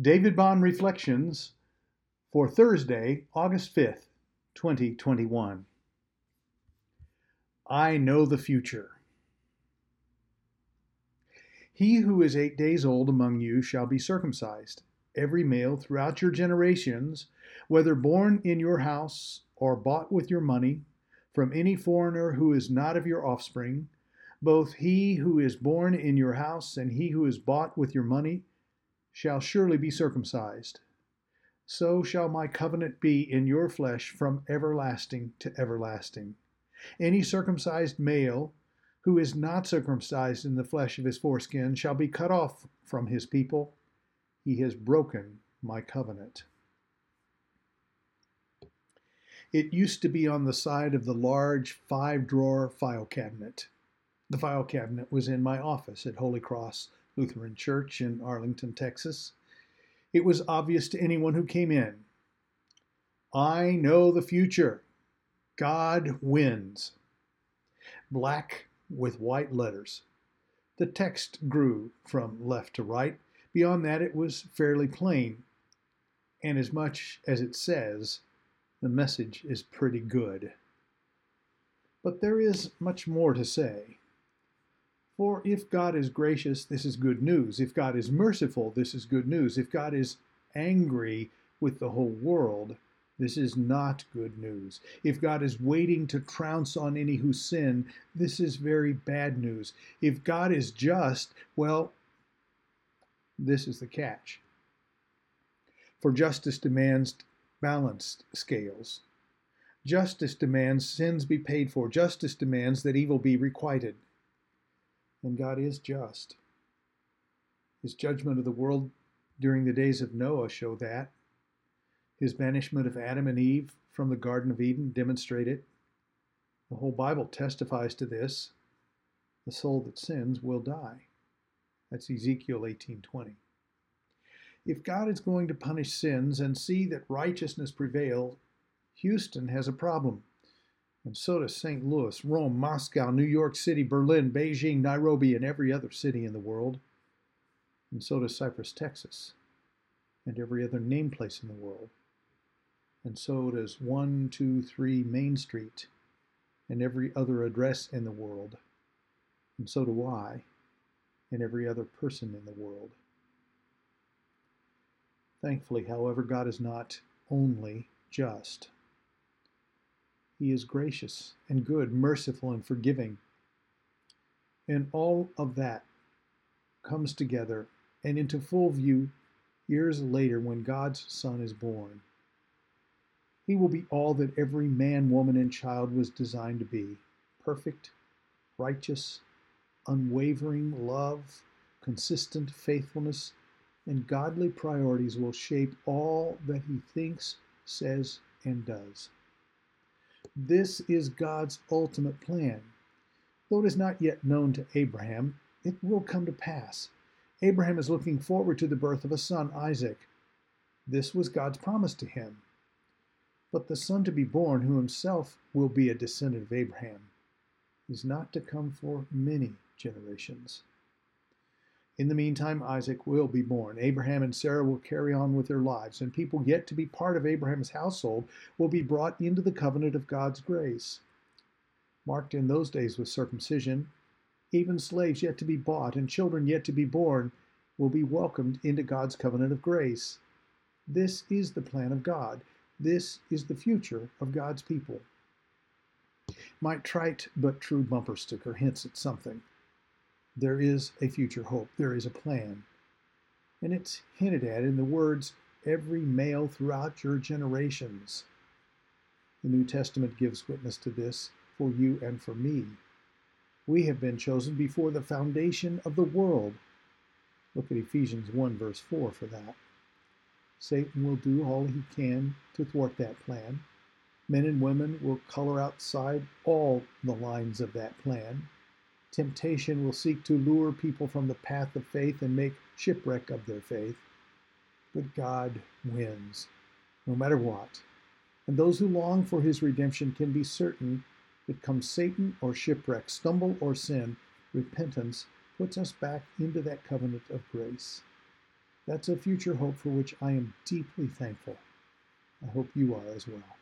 David Bond Reflections for Thursday, August 5th, 2021. I know the future. He who is eight days old among you shall be circumcised, every male throughout your generations, whether born in your house or bought with your money, from any foreigner who is not of your offspring, both he who is born in your house and he who is bought with your money shall surely be circumcised. So shall my covenant be in your flesh from everlasting to everlasting. Any circumcised male who is not circumcised in the flesh of his foreskin shall be cut off from his people. He has broken my covenant. It used to be on the side of the large five drawer file cabinet. The file cabinet was in my office at Holy Cross Lutheran Church in Arlington, Texas. It was obvious to anyone who came in. I know the future. God wins. Black with white letters. The text grew from left to right. Beyond that, it was fairly plain. And as much as it says, the message is pretty good. But there is much more to say. For if God is gracious, this is good news. If God is merciful, this is good news. If God is angry with the whole world, this is not good news. If God is waiting to trounce on any who sin, this is very bad news. If God is just, well, this is the catch. For justice demands balanced scales. Justice demands sins be paid for. Justice demands that evil be requited and God is just. His judgment of the world during the days of Noah show that. His banishment of Adam and Eve from the Garden of Eden demonstrate it. The whole Bible testifies to this. The soul that sins will die. That's Ezekiel 18:20. If God is going to punish sins and see that righteousness prevails, Houston has a problem and so does St. Louis, Rome, Moscow, New York City, Berlin, Beijing, Nairobi, and every other city in the world. And so does Cypress, Texas, and every other name place in the world. And so does 123 Main Street, and every other address in the world. And so do I, and every other person in the world. Thankfully, however, God is not only just. He is gracious and good, merciful and forgiving. And all of that comes together and into full view years later when God's Son is born. He will be all that every man, woman, and child was designed to be perfect, righteous, unwavering love, consistent faithfulness, and godly priorities will shape all that he thinks, says, and does. This is God's ultimate plan. Though it is not yet known to Abraham, it will come to pass. Abraham is looking forward to the birth of a son, Isaac. This was God's promise to him. But the son to be born, who himself will be a descendant of Abraham, is not to come for many generations. In the meantime, Isaac will be born. Abraham and Sarah will carry on with their lives, and people yet to be part of Abraham's household will be brought into the covenant of God's grace. Marked in those days with circumcision, even slaves yet to be bought and children yet to be born will be welcomed into God's covenant of grace. This is the plan of God. This is the future of God's people. My trite but true bumper sticker hints at something there is a future hope, there is a plan. And it's hinted at in the words, every male throughout your generations. The New Testament gives witness to this for you and for me. We have been chosen before the foundation of the world. Look at Ephesians 1, verse 4 for that. Satan will do all he can to thwart that plan. Men and women will color outside all the lines of that plan. Temptation will seek to lure people from the path of faith and make shipwreck of their faith. But God wins, no matter what. And those who long for his redemption can be certain that come Satan or shipwreck, stumble or sin, repentance puts us back into that covenant of grace. That's a future hope for which I am deeply thankful. I hope you are as well.